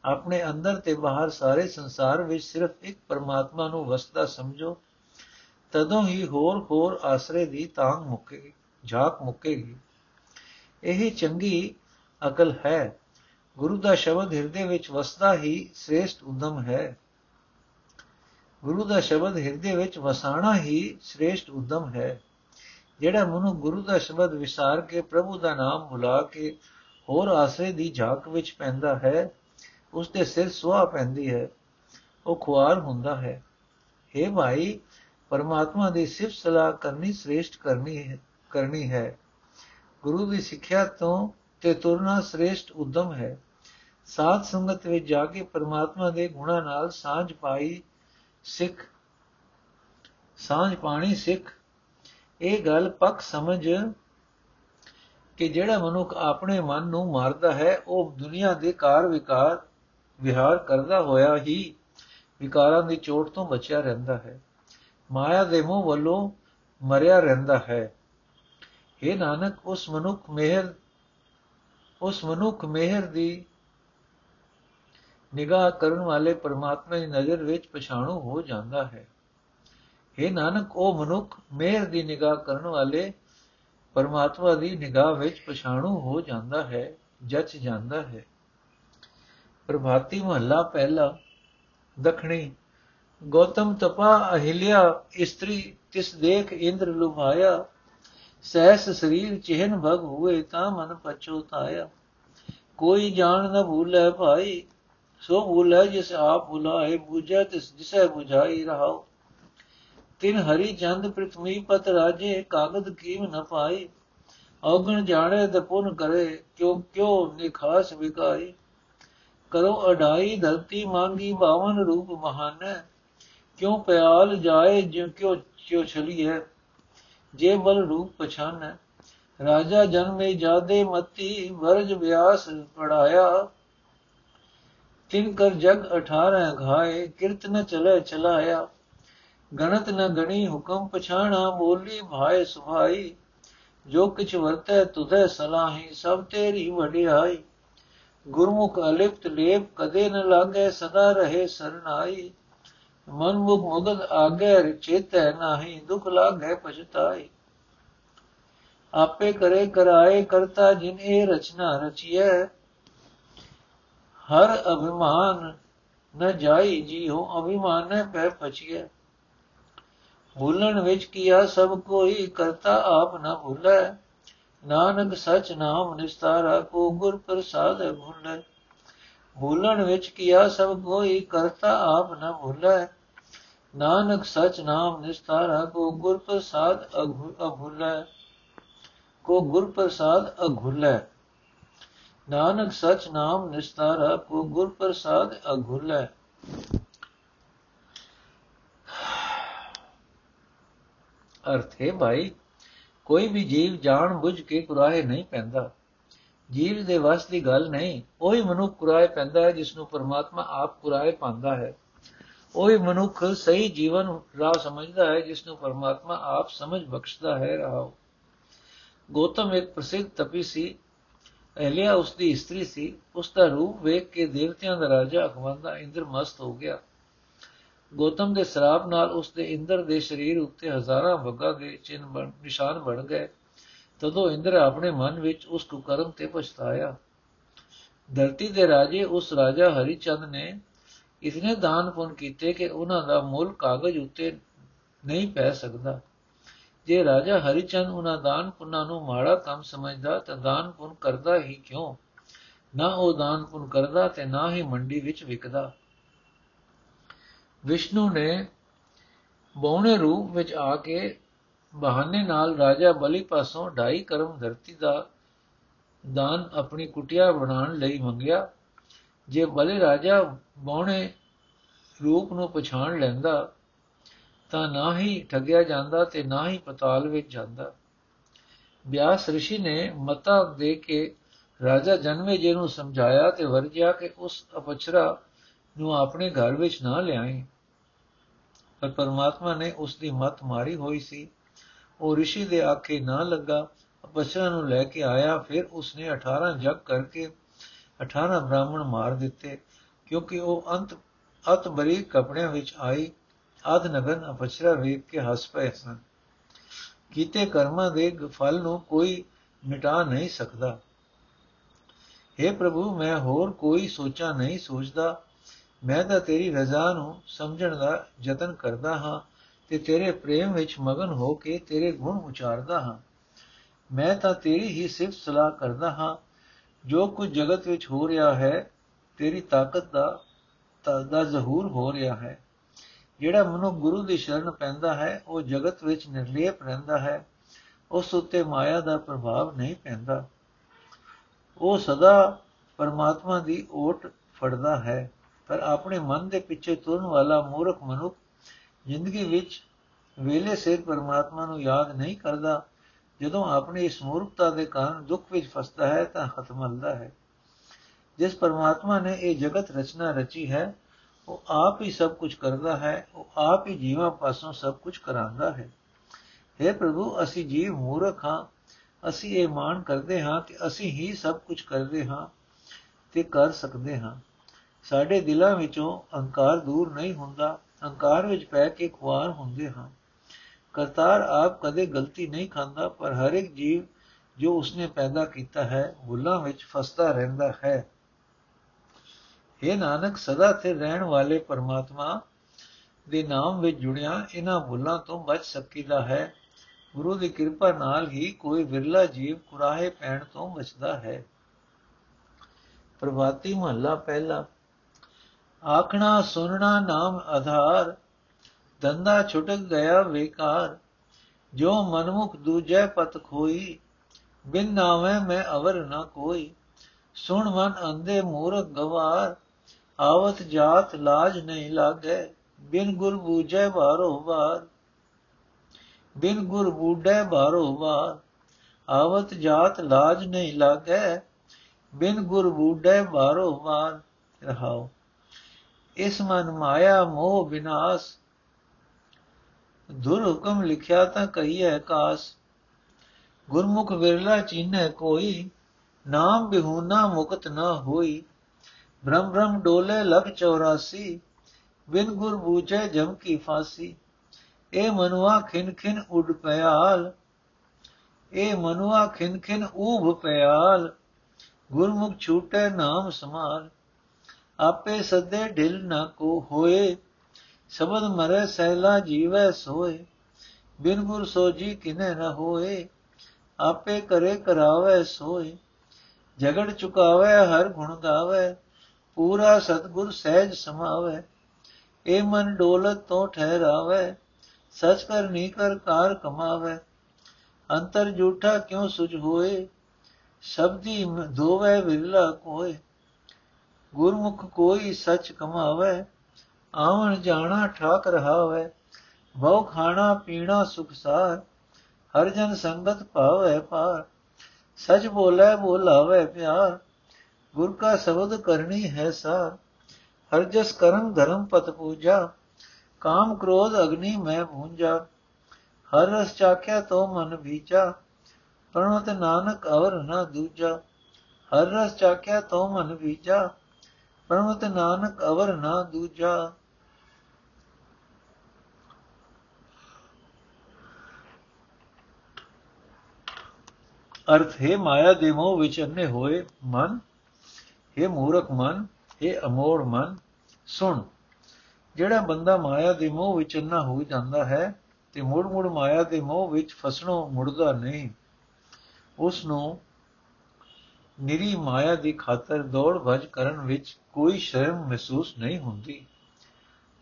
ਆਪਣੇ ਅੰਦਰ ਤੇ ਬਾਹਰ ਸਾਰੇ ਸੰਸਾਰ ਵਿੱਚ ਸਿਰਫ ਇੱਕ ਪਰਮਾਤਮਾ ਨੂੰ ਵਸਦਾ ਸਮਝੋ। ਤਦੋਂ ਹੀ ਹੋਰ ਹੋਰ ਆਸਰੇ ਦੀ ਤਾਂਗ ਮੁੱਕੇਗੀ ਝਾਕ ਮੁੱਕੇਗੀ। ਇਹ ਚੰਗੀ ਅਕਲ ਹੈ। ਗੁਰੂ ਦਾ ਸ਼ਬਦ ਹਿਰਦੇ ਵਿੱਚ ਵਸਦਾ ਹੀ ਸ੍ਰੇਸ਼ਟ ਉਦਮ ਹੈ। ਗੁਰੂ ਦਾ ਸ਼ਬਦ ਹਿਰਦੇ ਵਿੱਚ ਵਸਾਣਾ ਹੀ ਸ੍ਰੇਸ਼ਟ ਉਦਮ ਹੈ। ਜਿਹੜਾ ਮਨੁ ਗੁਰੂ ਦਾ ਸ਼ਬਦ ਵਿਸਾਰ ਕੇ ਪ੍ਰਭੂ ਦਾ ਨਾਮ ਭੁਲਾ ਕੇ ਹੋਰ ਆਸਰੇ ਦੀ ਝਾਕ ਵਿੱਚ ਪੈਂਦਾ ਹੈ ਉਸ ਦੇ ਸਿਰ ਸੁਆ ਪੈਂਦੀ ਹੈ, ਉਹ ਖੁਆਰ ਹੁੰਦਾ ਹੈ। हे ਭਾਈ, ਪਰਮਾਤਮਾ ਦੀ ਸਿਫਤ ਸਲਾਹ ਕਰਨੀ ਸ੍ਰੇਸ਼ਟ ਕਰਨੀ ਹੈ ਕਰਨੀ ਹੈ। ਗੁਰੂ ਦੀ ਸਿੱਖਿਆ ਤੋਂ ਤੇ ਤੁਰਨਾ ਸ੍ਰੇਸ਼ਟ ਉਦਮ ਹੈ। ਸਾਧ ਸੰਗਤ ਵਿੱਚ ਜਾ ਕੇ ਪਰਮਾਤਮਾ ਦੇ ਗੁਣਾ ਨਾਲ ਸਾਂਝ ਪਾਈ ਸਿੱਖ, ਸਾਂਝ ਪਾਣੀ ਸਿੱਖ। ਇਹ ਗੱਲ ਪੱਕ ਸਮਝ ਕਿ ਜਿਹੜਾ ਮਨੁੱਖ ਆਪਣੇ ਮਨ ਨੂੰ ਮਾਰਦਾ ਹੈ, ਉਹ ਦੁਨੀਆ ਦੇ ਕਾਰ ਵਿਕਾਰ, ਵਿਹਾਰ ਕਰਦਾ ਹੋਇਆ ਹੀ ਵਿਕਾਰਾਂ ਦੀ ਚੋਟ ਤੋਂ ਬਚਿਆ ਰਹਿੰਦਾ ਹੈ। ਮਾਇਆ ਦੇ ਮੋਹ ਵੱਲੋਂ ਮਰਿਆ ਰਹਿੰਦਾ ਹੈ। ਇਹ ਨਾਨਕ, ਉਸ ਮਨੁੱਖ ਮਿਹਰ ਉਸ ਮਨੁੱਖ ਮਿਹਰ ਦੀ ਨਿਗਾਹ ਕਰਨ ਵਾਲੇ ਪਰਮਾਤਮਾ ਦੀ ਨਜ਼ਰ ਵਿੱਚ ਪਛਾਣੂ ਹੋ ਜਾਂਦਾ ਹੈ। ਇਹ ਨਾਨਕ, ਉਹ ਮਨੁੱਖ ਮਿਹਰ ਦੀ ਨਿਗਾਹ ਕਰਨ ਵਾਲੇ ਪਰਮਾਤਮਾ ਦੀ ਨਿਗਾਹ ਵਿੱਚ ਪਛਾਣੂ ਹੋ ਜਾਂਦਾ ਹੈ ਜੱਜ ਜਾਂਦਾ ਹੈ। ਪ੍ਰਭਾਤੀ ਮਹੱਲਾ ਪਹਿਲਾ, ਦਖਣੀ, ਗੌਤਮ ਤਪਾ ਅਹਿਲਿਆ ਇਸਤਰੀ ਤਿਸ ਦੇਖ ਇੰਦਰ ਲੁਭਾਇਆ ਸਹਿਸ ਸਰੀਰ ਚਿਹਨ ਭਗ ਹੋਏ ਤਾਂ ਮਨ ਪਛੋਤਾਇਆ ਕੋਈ ਜਾਣ ਨਾ ਭੂਲੇ ਭਾਈ, ਸੋ ਭੂਲੇ ਜਿਸ ਆਪ ਭੁਲਾਏ, ਬੁਝੈ ਤਿਸ ਜਿਸੈ ਬੁਝਾਈ ਰਹਾਓ ਤਿਨ ਹਰੀ ਚੰਦ ਪ੍ਰਥਮੀ ਪਤ ਰਾਜੇ, ਕਾਗਦ ਕੀਮ ਨ ਪਾਈ। ਔਗਣ ਜਾਣੇ ਦਪੁਨ ਕਰੇ, ਕਿਉ ਕਿਉ ਨਿਖਾਸ ਵਿਕਾਈ। ਕਰੋ ਅਢਾਈ ਧਰਤੀ ਮੰਗੀ, ਬਾਵਨ ਰੂਪ ਮਹਾਨ। ਕਿਉ ਪਿਆਲ ਜਾਏ, ਜਿਉ ਕਿਉ ਕਿਉ ਛਲੀ ਹੈ ਜੇ ਬਲ ਰੂਪ ਪਛਾਨ, ਰਾਜਾ ਜਨਮੇ ਜਾਦੇ ਮਤੀ ਵਰਜ ਵਿਆਸ ਪੜਾਇਆ। ਤਿਨ ਕਰ ਜਗ 18 ਘਾਏ, ਕਿਰਤ ਨ ਚਲੇ ਚਲਾਇਆ। ਗਣਤ ਨ ਗਣੀ ਹੁਕਮ ਪਛਾਣਾ ਬੋਲੀ ਭਾਏ ਸੁਭਾਈ। ਜੋ ਕਿਛ ਵਰਤੈ ਤੁਧੈ ਸਲਾਹੀ, ਸਭ ਤੇਰੀ ਵਡਿਆਈ। ਗੁਰਮੁਖ ਅਲਿਪਤ ਲੇਪ ਕਦੇ ਨ ਲਾਗੇ, ਸਦਾ ਰਹੇ ਸਰਨਾਈ। ਮਨ ਮੁਖ ਮੁਗਦ ਆਗੇ ਚੇਤੈ ਨਾਹੀ, ਦੁਖ ਲਾਗੇ ਪਛਤਾਈ ਆਪੇ ਕਰੇ ਕਰਾਏ, ਕਰਤਾ ਜਿਨ ਇਹ ਰਚਨਾ ਰਚੀਐ। ਹਰ ਅਭਿਮਾਨ ਨ ਜਾਈ, ਜੀਉ ਅਭਿਮਾਨ ਪੈ ਪਛੀਐ ਭੁੱਲਣ ਵਿੱਚ ਕੀਆ ਸਭ ਕੋਈ, ਕਰਤਾ ਆਪ ਨ ਭੁੱਲੈ। ਨਾਨਕ ਸਚ ਨਾਮ ਨਿਸਤਾਰਾ, ਕੋ ਗੁਰ ਪ੍ਰਸਾਦ ਭੁੱਲੈ। ਭੁੱਲਣ ਵਿੱਚ ਕੀਆ ਸਭ ਕੋਈ ਕਰਤਾ ਆਪ ਨ ਭੁੱਲੈ। ਨਾਨਕ ਸਚ ਨਾਮ ਨਿਸਤਾਰਾ, ਕੋ ਗੁਰ ਪ੍ਰਸਾਦ ਅਭੁੱਲੈ। ਕੋ ਗੁਰ ਪ੍ਰਸਾਦ ਅਘੁੱਲੈ। ਨਾਨਕ ਸਚ ਨਾਮ ਨਿਸਤਾਰਾ, ਕੋ ਗੁਰ ਪ੍ਰਸਾਦ ਅਘੁੱਲੈ। ਅਰਥ ਹੈ ਭਾਈ, ਕੋਈ ਵੀ ਜੀਵ ਜਾਣ ਬੁੱਝ ਕੇ ਕੁਰਾਏ ਨਹੀਂ ਪੈਂਦਾ। ਜੀਵ ਦੇ ਵਸ ਦੀ ਗੱਲ ਨਹੀਂ, ਉਹੀ ਮਨੁੱਖ ਕੁਰਾਏ ਪੈਂਦਾ ਹੈ ਜਿਸ ਨੂੰ ਪਰਮਾਤਮਾ ਆਪ ਕੁਰਾਏ ਪਾਉਂਦਾ ਹੈ। ਉਹੀ ਮਨੁੱਖ ਸਹੀ ਜੀਵਨ ਰਾਹ ਸਮਝਦਾ ਹੈ ਜਿਸ ਨੂੰ ਪਰਮਾਤਮਾ ਆਪ ਸਮਝ ਬਖਸ਼ਦਾ ਹੈ ਰਹਾ ਗੋਤਮ ਇੱਕ ਪ੍ਰਸਿੱਧ ਤਪੀ ਸੀ। ਅਹਲਿਆ ਉਸ ਦੀ ਇਸਤਰੀ ਸੀ। ਉਸ ਦਾ ਰੂਪ ਵੇਖ ਕੇ ਦੇਵਤਿਆਂ ਦਾ ਰਾਜਾ ਅਖਵੰਦਾ ਇੰਦਰ ਮਸਤ ਹੋ ਗਿਆ। ਗੋਤਮ ਦੇ ਸਰਾਪ ਨਾਲ ਉਸ ਦੇ ਇੰਦਰ ਦੇ ਸਰੀਰ ਉੱਤੇ ਹਜ਼ਾਰਾਂ ਵਗਾ ਦੇ ਚਿੰਨ ਬਣ, ਨਿਸ਼ਾਨ ਬਣ ਗਏ। ਤਦੋਂ ਇੰਦਰ ਆਪਣੇ ਮਨ ਵਿੱਚ ਉਸ ਕੁਕਰਮ ਤੇ ਪਛਤਾਇਆ। ਧਰਤੀ ਦੇ ਰਾਜੇ ਉਸ ਰਾਜਾ ਹਰੀਚੰਦ ਨੇ ਇਤਨੇ ਦਾਨ ਪੁੰਨ ਕੀਤੇ ਕਿ ਉਹਨਾਂ ਦਾ ਮੁੱਲ ਕਾਗਜ਼ ਉੱਤੇ ਨਹੀਂ ਪੈ ਸਕਦਾ। ਜੇ ਰਾਜਾ ਹਰੀਚੰਦ ਉਹਨਾਂ ਦਾਨ ਪੁੰਨਾਂ ਨੂੰ ਮਾੜਾ ਕੰਮ ਸਮਝਦਾ ਤਾਂ ਦਾਨ ਪੁੰਨ ਕਰਦਾ ਹੀ ਕਿਉਂ? ਨਾ ਉਹ ਦਾਨ ਪੁੰਨ ਕਰਦਾ ਤੇ ਨਾ ਹੀ ਮੰਡੀ ਵਿੱਚ ਵਿਕਦਾ। ਵਿਸ਼ਨੂੰ ਨੇ ਬੌਣੇ ਰੂਪ ਵਿੱਚ ਆ ਕੇ ਬਹਾਨੇ ਨਾਲ ਰਾਜਾ ਬਲੀ ਪਾਸੋਂ ਢਾਈ ਕਰਮ ਧਰਤੀ ਦਾ ਦਾਨ ਆਪਣੀ ਕੁਟਿਆ ਬਣਾਉਣ ਲਈ ਮੰਗਿਆ। ਜੇ ਬਲੇ ਰਾਜਾ ਬੌਣੇ ਰੂਪ ਨੂੰ ਪਛਾਣ ਲੈਂਦਾ, ਤਾਂ ਨਾ ਹੀ ਠੱਗਿਆ ਜਾਂਦਾ ਤੇ ਨਾ ਹੀ ਪਤਾਲ ਵਿੱਚ ਜਾਂਦਾ। ਵਿਆਸ ઋષਿ ਨੇ ਮਤਾ ਦੇ ਕੇ ਰਾਜਾ ਜਨਮੇ ਜੀ ਨੂੰ ਸਮਝਾਇਆ ਤੇ ਵਰਜਿਆ ਕਿ ਉਸ ਅਪਚਰਾ ਨੂੰ ਆਪਣੇ ਘਰ ਵਿੱਚ ਨਾ ਲਿਆਏ ਪਰ ਪਰਮਾਤਮਾ ਨੇ ਉਸ ਦੀ ਮਤ ਮਾਰੀ ਹੋਈ ਸੀ। ਉਹ ઋષਿ ਦੇ ਆਖੇ ਨਾ ਲੱਗਾ ਅਪਸਰਾ ਨੂੰ ਲੈ ਕੇ ਆਇਆ ਫਿਰ ਉਸਨੇ 18 ਜਗ ਕਰਕੇ 18 ਬ੍ਰਾਹਮਣ ਮਾਰ ਦਿੱਤੇ ਕਿਉਂਕਿ ਉਹ ਅੰਤ ਅਤ ਬਰੀ ਕਪੜਿਆਂ ਵਿੱਚ ਆਈ ਆਦ ਨਗਨ ਅਪਸਰਾ ਵੇਖ ਕੇ ਹੱਸ ਪਏ ਸਨ ਕੀਤੇ ਕਰਮਾਂ ਦੇ ਫਲ ਨੂੰ ਕੋਈ ਮਿਟਾ ਨਹੀਂ ਸਕਦਾ हे ਪ੍ਰਭੂ ਮੈਂ ਹੋਰ ਕੋਈ ਸੋਚਾ ਨਹੀਂ ਸੋਚਦਾ ਮੈਂ ਤਾਂ ਤੇਰੀ ਰਜ਼ਾ ਨੂੰ ਸਮਝਣ ਦਾ ਯਤਨ ਕਰਦਾ ਹਾਂ ਤੇ ਤੇਰੇ ਪ੍ਰੇਮ ਵਿੱਚ ਮਗਨ ਹੋ ਕੇ ਤੇਰੇ ਗੁਣ ਉਚਾਰਦਾ ਹਾਂ। ਮੈਂ ਤਾਂ ਤੇਰੀ ਹੀ ਸਿਫਤ ਸਲਾਹ ਕਰਦਾ ਹਾਂ। ਜੋ ਕੁਝ ਜਗਤ ਵਿੱਚ ਹੋ ਰਿਹਾ ਹੈ, ਤੇਰੀ ਤਾਕਤ ਦਾ ਦਾ ਜ਼ਹੂਰ ਹੋ ਰਿਹਾ ਹੈ। ਜਿਹੜਾ ਮਨੁ ਗੁਰੂ ਦੀ ਸ਼ਰਨ ਪੈਂਦਾ ਹੈ, ਉਹ ਜਗਤ ਵਿੱਚ ਨਿਰਲੇਪ ਰਹਿੰਦਾ ਹੈ। ਉਸ ਉੱਤੇ ਮਾਇਆ ਦਾ ਪ੍ਰਭਾਵ ਨਹੀਂ ਪੈਂਦਾ। ਉਹ ਸਦਾ ਪਰਮਾਤਮਾ ਦੀ ਓਟ ਫੜਦਾ ਹੈ। ਪਰ ਆਪਣੇ ਮਨ ਦੇ ਪਿੱਛੇ ਤੁਰਨ ਵਾਲਾ ਮੂਰਖ ਮਨੁੱਖ ਜ਼ਿੰਦਗੀ ਵਿੱਚ ਵੇਲੇ ਸਿਰ ਪਰਮਾਤਮਾ ਨੂੰ ਯਾਦ ਨਹੀਂ ਕਰਦਾ, ਜਦੋਂ ਆਪਣੀ ਇਸ ਮੂਰਖਤਾ ਦੇ ਕਾਰਨ ਦੁੱਖ ਵਿੱਚ ਫਸਦਾ ਹੈ ਤਾਂ ਖਤਮਲਦਾ ਹੈ। ਜਿਸ ਪਰਮਾਤਮਾ ਨੇ ਇਹ ਜਗਤ ਰਚਨਾ ਰਚੀ ਹੈ, ਉਹ ਆਪ ਹੀ ਸਭ ਕੁਝ ਕਰਦਾ ਹੈ, ਉਹ ਆਪ ਹੀ ਜੀਵਾਂ ਪਾਸੋਂ ਸਭ ਕੁਝ ਕਰਾਂਦਾ ਹੈ। हे ਪ੍ਰਭੂ, ਅਸੀਂ ਜੀਵ ਮੂਰਖ ਹਾਂ, ਅਸੀਂ ਇਹ ਮਾਨ ਕਰਦੇ ਹਾਂ ਕਿ ਅਸੀਂ ਹੀ ਸਭ ਕੁਝ ਕਰਦੇ ਹਾਂ ਤੇ ਕਰ ਸਕਦੇ ਹਾਂ। ਸਾਡੇ ਦਿਲਾਂ ਵਿੱਚੋਂ ਅਹੰਕਾਰ ਦੂਰ ਨਹੀਂ ਹੁੰਦਾ ਅਹੰਕਾਰ ਵਿੱਚ ਪੈ ਕੇ ਖੁਆਰ ਹੁੰਦੇ ਹਾਂ। ਕਰਤਾਰ ਆਪ ਕਦੇ ਗਲਤੀ ਨਹੀਂ ਖਾਂਦਾ, ਪਰ ਹਰ ਇੱਕ ਜੀਵ ਜੋ ਉਸਨੇ ਪੈਦਾ ਕੀਤਾ ਹੈ ਭੁੱਲਾਂ ਵਿੱਚ ਫਸਦਾ ਰਹਿੰਦਾ ਹੈ। ਇਹ ਨਾਨਕ, ਸਦਾ ਤੇ ਰਹਿਣ ਵਾਲੇ ਪਰਮਾਤਮਾ ਦੇ ਨਾਮ ਵਿੱਚ ਜੁੜਿਆ ਇਹਨਾਂ ਭੁੱਲਾਂ ਤੋਂ ਬਚ ਸਕੀਦਾ ਹੈ। ਗੁਰੂ ਦੀ ਕਿਰਪਾ ਨਾਲ ਹੀ ਕੋਈ ਵਿਰਲਾ ਜੀਵ ਕੁਰਾਹੇ ਪੈਣ ਤੋਂ ਬਚਦਾ ਹੈ। ਪ੍ਰਭਾਤੀ ਮਹੱਲਾ ਪਹਿਲਾ ਆਖਣਾ ਸੁਨਣਾ ਨਾਮ ਆਧਾਰ, ਦੰਦਾ ਛੁਟਕ ਗਿਆ ਵੇਕਾਰ। ਜੋ ਮਨਮੁਖ ਦੂਜੈ ਪਤ ਖੋਈ, ਬਿਨ ਨਾਵੇਂ ਮੈਂ ਅਵਰ ਨਾ ਕੋਈ। ਸੁਣ ਮਨ ਅੰਦੇ ਮੂਰਖ ਗਵਾਰ, ਆਵਤ ਜਾਤ ਲਾਜ ਨਹੀਂ ਲਾਗੇ। ਬਿਨ ਗੁਰ ਬੂਝੈ ਬਾਰੋ ਬਾਰ ਬਿਨ ਗੁਰ ਬੂਢੈ ਬਾਰੋ ਬਾਰ ਆਵਤ ਜਾਤ ਲਾਜ ਨਹੀਂ ਲਾਗੇ। ਬਿਨ ਗੁਰ ਬੂਢੈ ਬਾਰੋ ਬਾਰ ਰਹਾਓ। ਇਸ ਮਨ ਮਾਇਆ ਮੋਹ ਵਿਨਾਸ਼ ਦੁਰ ਹੁਕਮ ਲਿਖਿਆ ਤਾਂ ਕਹੀਐ ਕਾਸ। ਗੁਰਮੁਖ ਵਿਰਲਾ ਚੀਨੈ ਕੋਈ, ਨਾਮ ਬਿਹੂਨਾ ਮੁਕਤ ਨਾ ਹੋਈ। ਬ੍ਰਹਮ ਬ੍ਰਹਮ ਡੋਲੇ ਲਗ 84 ਬਿਨ ਗੁਰ ਬੂਝੇ ਜਮ ਕੀ ਫਾਸੀ। ਇਹ ਮਨੁਆ ਖਿਨ ਖਿਨ ਉਡ ਪਿਆਲ ਇਹ ਮਨੁਆ ਖਿਨ ਖਿਨ ਊਭ ਪਿਆਲ। ਗੁਰਮੁਖ ਛੂਟੇ ਨਾਮ ਸਮਾਲ। ਆਪੇ ਸਦੇ ਢਿਲ ਨਾ ਕੋ ਹੋਏ, ਸ਼ਬਦ ਮਰੇ ਸਹਿਲਾ ਜੀਵੈ ਸੋਏ, ਬਿਨ ਗੁਰ ਸੋਜੀ ਕਿਨੇ ਨ ਹੋਏ, ਆਪੇ ਕਰੇ ਕਰਾਵੇ ਸੋਏ, ਜਗੜ ਚੁਕਾਵੇ ਹਰ ਗੁਣ ਗਾਵੇ, ਪੂਰਾ ਸਤਗੁਰ ਸਹਿਜ ਸਮਾਵੇ, ਇਹ ਮਨ ਡੋਲਤ ਤੋਂ ਠਹਿਰਾਵੇ, ਸਚ ਕਰ ਨੀ ਕਰ ਕਾਰ ਕਮਾਵੇ, ਅੰਤਰ ਝੂਠਾ ਕਿਉ ਸੁਝ ਹੋਏ ਸ਼ਬਦੀ ਧੋਵੇ ਵਿਰਲਾ ਕੋਏ। ਗੁਰਮੁਖ ਕੋਈ ਸਚ ਕਮਾਵੇ, ਆਵਣ ਜਾਣਾ ਠਾਕ ਰਹਾਵੇ, ਬਹੁ ਖਾਣਾ ਪੀਣਾ ਸੁਖ ਸਾਰ, ਹਰ ਜਨ ਸੰਗਤ ਭਾਵੇ ਪਾਰ ਸਚ ਬੋਲੇ ਬੋਲਾਵੇ ਪਿਆਰ, ਗੁਰ ਕਾ ਸ਼ਬਦ ਕਰਨੀ ਹੈ ਸਾਰ, ਹਰ ਜਸ ਕਰਮ ਧਰਮ ਪਤ ਪੂਜਾ, ਕਾਮ ਕ੍ਰੋਧ ਅਗਨੀ ਮੈਂ ਭੂੰਜਾ ਹਰ ਰਸ ਚਾਖਿਆ ਤੋ ਮਨ ਵੀਚਾ ਪ੍ਰਣਤ ਨਾਨਕ ਅਵਰ ਨਾ ਦੂਜਾ, ਹਰ ਰਸ ਚਾਖਿਆ ਤੋ ਮਨ ਵੀਚਾ ਪ੍ਰਣਤ ਨਾਨਕ ਅਵਰ ਨਾ ਦੂਜਾ। ਅਰਥ, ਹੈ ਮਾਇਆ ਦੇ ਮੋਹ ਵਿੱਚ ਅੰਨੇ ਹੋਏ ਮਨ, ਹੈ ਮੂਰਖ ਮਨ, ਹੈ ਅਮੋੜ ਮਨ, ਸੁਣ। ਜਿਹੜਾ ਬੰਦਾ ਮਾਇਆ ਦੇ ਮੋਹ ਵਿੱਚ ਅੰਨਾ ਹੋ ਜਾਂਦਾ ਹੈ ਤੇ ਮੁੜ ਮੁੜ ਮਾਇਆ ਦੇ ਮੋਹ ਵਿੱਚ ਫਸਣੋਂ ਮੁੜਦਾ ਨਹੀਂ ਉਸ ਨੂੰ ਨਿਰੀ ਮਾਇਆ ਦੀ ਖਾਤਰ ਦੌੜ ਭਜ ਕਰਨ ਵਿੱਚ ਕੋਈ ਸ਼ਰਮ ਮਹਿਸੂਸ ਨਹੀਂ ਹੁੰਦੀ।